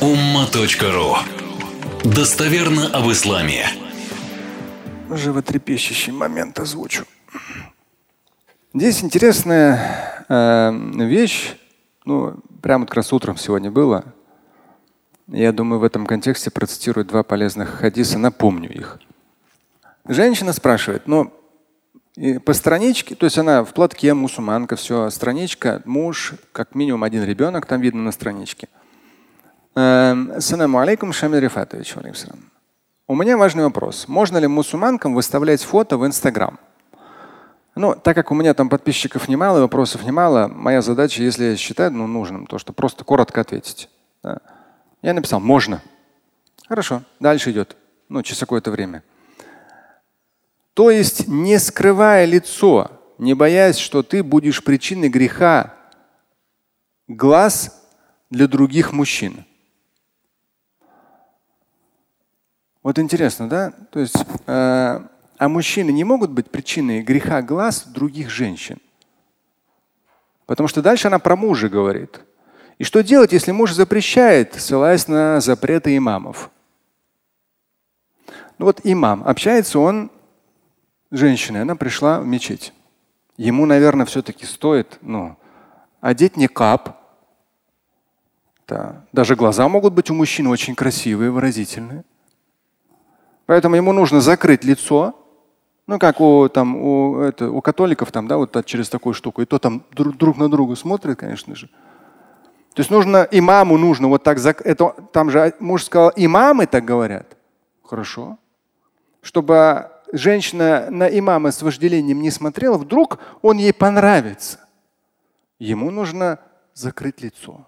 umma.ru Достоверно об исламе. Животрепещущий момент озвучу. Здесь интересная э, вещь. Ну, прямо как раз утром сегодня было. Я думаю, в этом контексте процитирую два полезных хадиса, напомню их. Женщина спрашивает, ну, и по страничке, то есть она в платке, мусульманка, все, страничка, муж, как минимум один ребенок, там видно на страничке. Эм, ассаламу алейкум, Шамиль Рифатович. У меня важный вопрос. Можно ли мусульманкам выставлять фото в Инстаграм? Ну, так как у меня там подписчиков немало, вопросов немало, моя задача, если я считаю ну, нужным, то что просто коротко ответить. Да. Я написал можно. Хорошо, дальше идет. Ну, через какое-то время. То есть, не скрывая лицо, не боясь, что ты будешь причиной греха глаз для других мужчин. Вот интересно, да? То есть, э, а мужчины не могут быть причиной греха глаз других женщин. Потому что дальше она про мужа говорит. И что делать, если муж запрещает, ссылаясь на запреты имамов? Ну вот имам, общается он женщиной, она пришла в мечеть. Ему, наверное, все-таки стоит ну, одеть не кап. Да. Даже глаза могут быть у мужчин очень красивые, выразительные. Поэтому ему нужно закрыть лицо. Ну, как у, там, у, это, у католиков, там, да, вот через такую штуку. И то там друг, друг на друга смотрят, конечно же. То есть нужно, имаму нужно вот так, это, там же муж сказал, имамы так говорят. Хорошо. Чтобы женщина на имама с вожделением не смотрела, вдруг он ей понравится. Ему нужно закрыть лицо.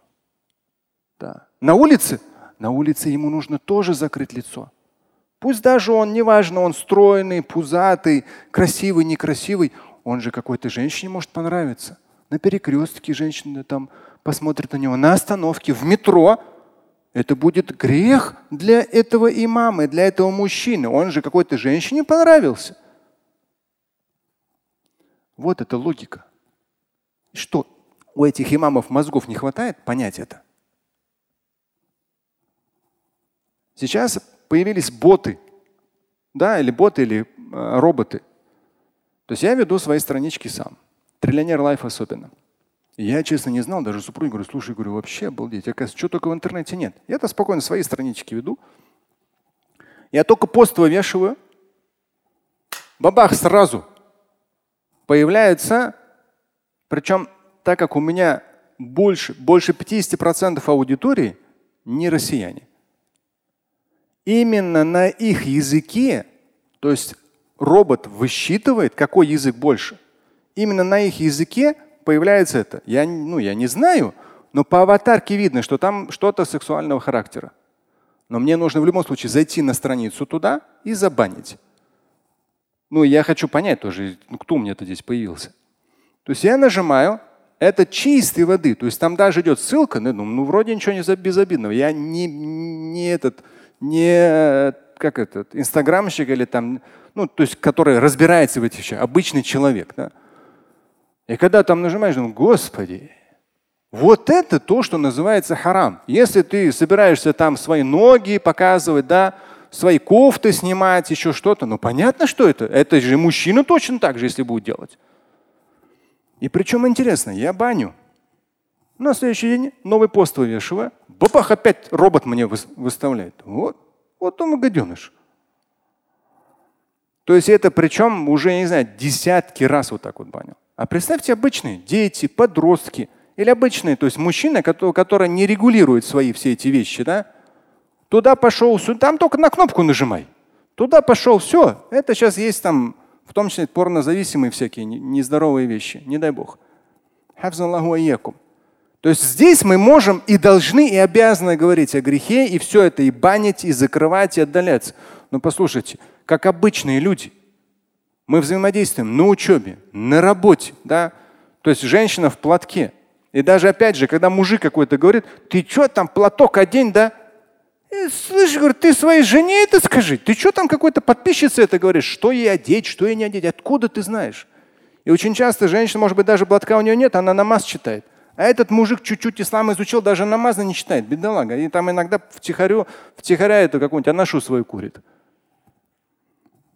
Да. На улице? На улице ему нужно тоже закрыть лицо. Пусть даже он, неважно, он стройный, пузатый, красивый, некрасивый, он же какой-то женщине может понравиться. На перекрестке женщина там посмотрит на него, на остановке, в метро это будет грех для этого имама, для этого мужчины. Он же какой-то женщине понравился. Вот это логика. Что, у этих имамов мозгов не хватает понять это? Сейчас появились боты. Да, или боты, или э, роботы. То есть я веду свои странички сам. Триллионер лайф особенно. Я, честно, не знал, даже супруге говорю, слушай, говорю, вообще обалдеть. Оказывается, что только в интернете нет. Я-то спокойно свои странички веду. Я только пост вывешиваю. Бабах сразу появляется. Причем, так как у меня больше, больше 50% аудитории не россияне. Именно на их языке, то есть робот высчитывает, какой язык больше. Именно на их языке появляется это? Я, ну, я не знаю, но по аватарке видно, что там что-то сексуального характера. Но мне нужно в любом случае зайти на страницу туда и забанить. Ну, я хочу понять тоже, кто у меня-то здесь появился. То есть я нажимаю, это чистой воды. То есть там даже идет ссылка, ну, ну вроде ничего не безобидного. Я не, не этот, не как этот, инстаграмщик или там, ну, то есть, который разбирается в этих вещах, обычный человек. Да? И когда там нажимаешь, думаю, Господи, вот это то, что называется харам. Если ты собираешься там свои ноги показывать, да, свои кофты снимать, еще что-то, ну понятно, что это. Это же мужчина точно так же, если будет делать. И причем интересно, я баню. На следующий день новый пост вывешиваю. Бабах, опять робот мне выставляет. Вот, вот он гаденыш. То есть это причем уже, не знаю, десятки раз вот так вот банил. А представьте обычные дети, подростки или обычные, то есть мужчина, который, который не регулирует свои все эти вещи, да? Туда пошел, там только на кнопку нажимай. Туда пошел, все. Это сейчас есть там, в том числе порнозависимые всякие нездоровые вещи, не дай бог. То есть здесь мы можем и должны, и обязаны говорить о грехе, и все это и банить, и закрывать, и отдаляться. Но послушайте, как обычные люди, мы взаимодействуем на учебе, на работе, да. То есть женщина в платке. И даже опять же, когда мужик какой-то говорит, ты что там платок одень, да? И, слышь, говорит, ты своей жене это скажи. Ты что там какой-то подписчице это говоришь? Что ей одеть, что ей не одеть? Откуда ты знаешь? И очень часто женщина, может быть, даже платка у нее нет, она намаз читает. А этот мужик чуть-чуть ислам изучил, даже намаза не читает, бедолага. И там иногда втихарю, втихаря это какую-нибудь анашу свою курит.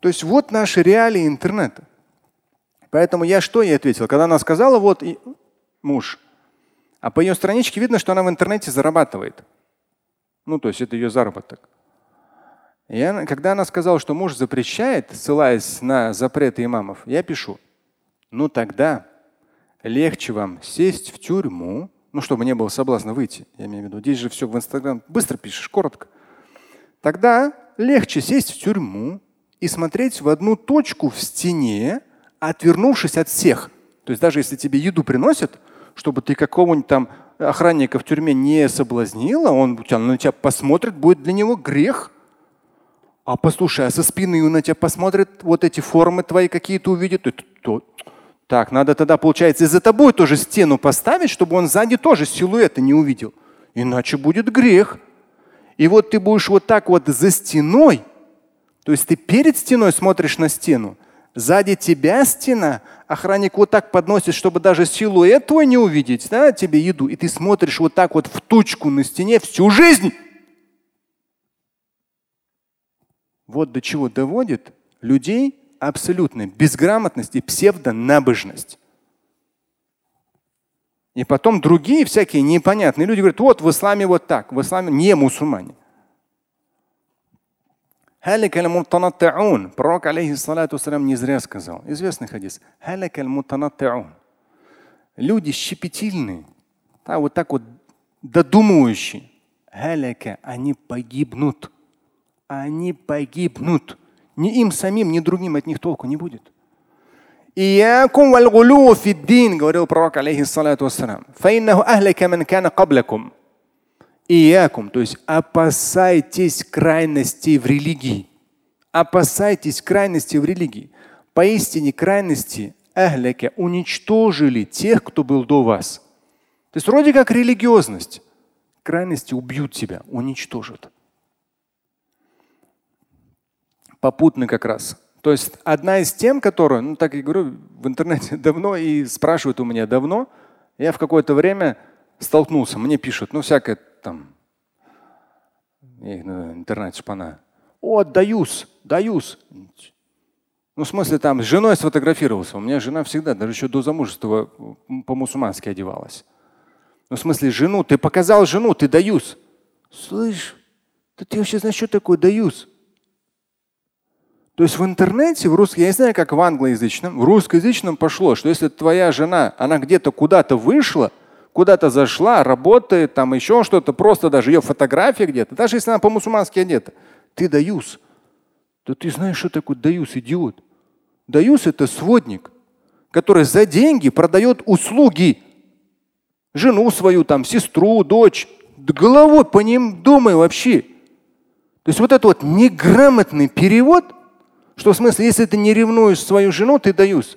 То есть вот наши реалии интернета. Поэтому я что ей ответил? Когда она сказала, вот и муж, а по ее страничке видно, что она в интернете зарабатывает. Ну, то есть это ее заработок. И я, когда она сказала, что муж запрещает, ссылаясь на запреты имамов, я пишу, ну тогда легче вам сесть в тюрьму, ну, чтобы не было соблазна выйти. Я имею в виду, здесь же все в Инстаграм быстро пишешь, коротко. Тогда легче сесть в тюрьму и смотреть в одну точку в стене, отвернувшись от всех. То есть даже если тебе еду приносят, чтобы ты какого-нибудь там охранника в тюрьме не соблазнила, он на тебя посмотрит, будет для него грех. А послушай, а со спины он на тебя посмотрит, вот эти формы твои какие-то увидит, это то. Так, надо тогда, получается, и за тобой тоже стену поставить, чтобы он сзади тоже силуэта не увидел. Иначе будет грех. И вот ты будешь вот так вот за стеной, то есть ты перед стеной смотришь на стену, сзади тебя стена, охранник вот так подносит, чтобы даже силуэт твой не увидеть, да, тебе еду, и ты смотришь вот так вот в тучку на стене всю жизнь. Вот до чего доводит людей абсолютная безграмотность и псевдонабожность. И потом другие всякие непонятные люди говорят, вот в исламе вот так, в исламе не мусульмане. Пророк, алейхиссалату не зря сказал. Известный хадис. Люди щепетильные, а вот так вот додумывающие. Халяка, они погибнут. Они погибнут. Ни им самим, ни другим от них толку не будет. Иякум валь говорил пророк, алейхиссалату вассалам. Фаиннаху ахлика ман кана каблакум иякум, то есть опасайтесь крайностей в религии. Опасайтесь крайностей в религии. Поистине крайности ахляка уничтожили тех, кто был до вас. То есть вроде как религиозность. Крайности убьют тебя, уничтожат. Попутно как раз. То есть одна из тем, которая, ну так и говорю, в интернете давно и спрашивают у меня давно, я в какое-то время столкнулся, мне пишут, ну всякое там, интернете шпана. О, даюсь, даюсь. Ну, в смысле, там с женой сфотографировался. У меня жена всегда, даже еще до замужества, по-мусульмански одевалась. Ну, в смысле, жену, ты показал жену, ты даюсь. Слышь, да ты вообще знаешь, что такое даюсь? То есть в интернете, в русском, я не знаю, как в англоязычном, в русскоязычном пошло, что если твоя жена, она где-то куда-то вышла, куда-то зашла, работает, там еще что-то, просто даже ее фотография где-то, даже если она по-мусульмански одета, ты даюс. Да ты знаешь, что такое даюс, идиот? Даюс это сводник, который за деньги продает услуги. Жену свою, там, сестру, дочь. Головой по ним думай вообще. То есть вот этот вот неграмотный перевод, что в смысле, если ты не ревнуешь свою жену, ты даюсь.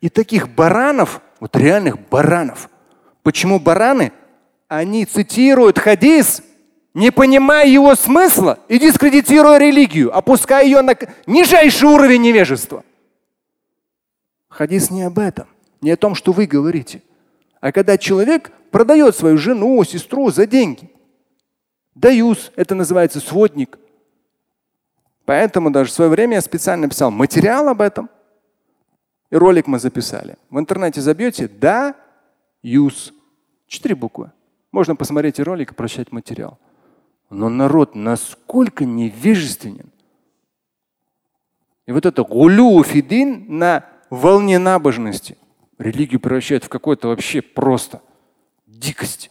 И таких баранов, вот реальных баранов – Почему бараны? Они цитируют хадис, не понимая его смысла и дискредитируя религию, опуская ее на нижайший уровень невежества. Хадис не об этом, не о том, что вы говорите, а когда человек продает свою жену, сестру за деньги. Даюс, это называется сводник. Поэтому даже в свое время я специально писал материал об этом. И ролик мы записали. В интернете забьете «да юз. Четыре буквы. Можно посмотреть ролик и прочитать материал. Но народ насколько невежественен. И вот это гулю фидин на волне набожности религию превращает в какое-то вообще просто дикость.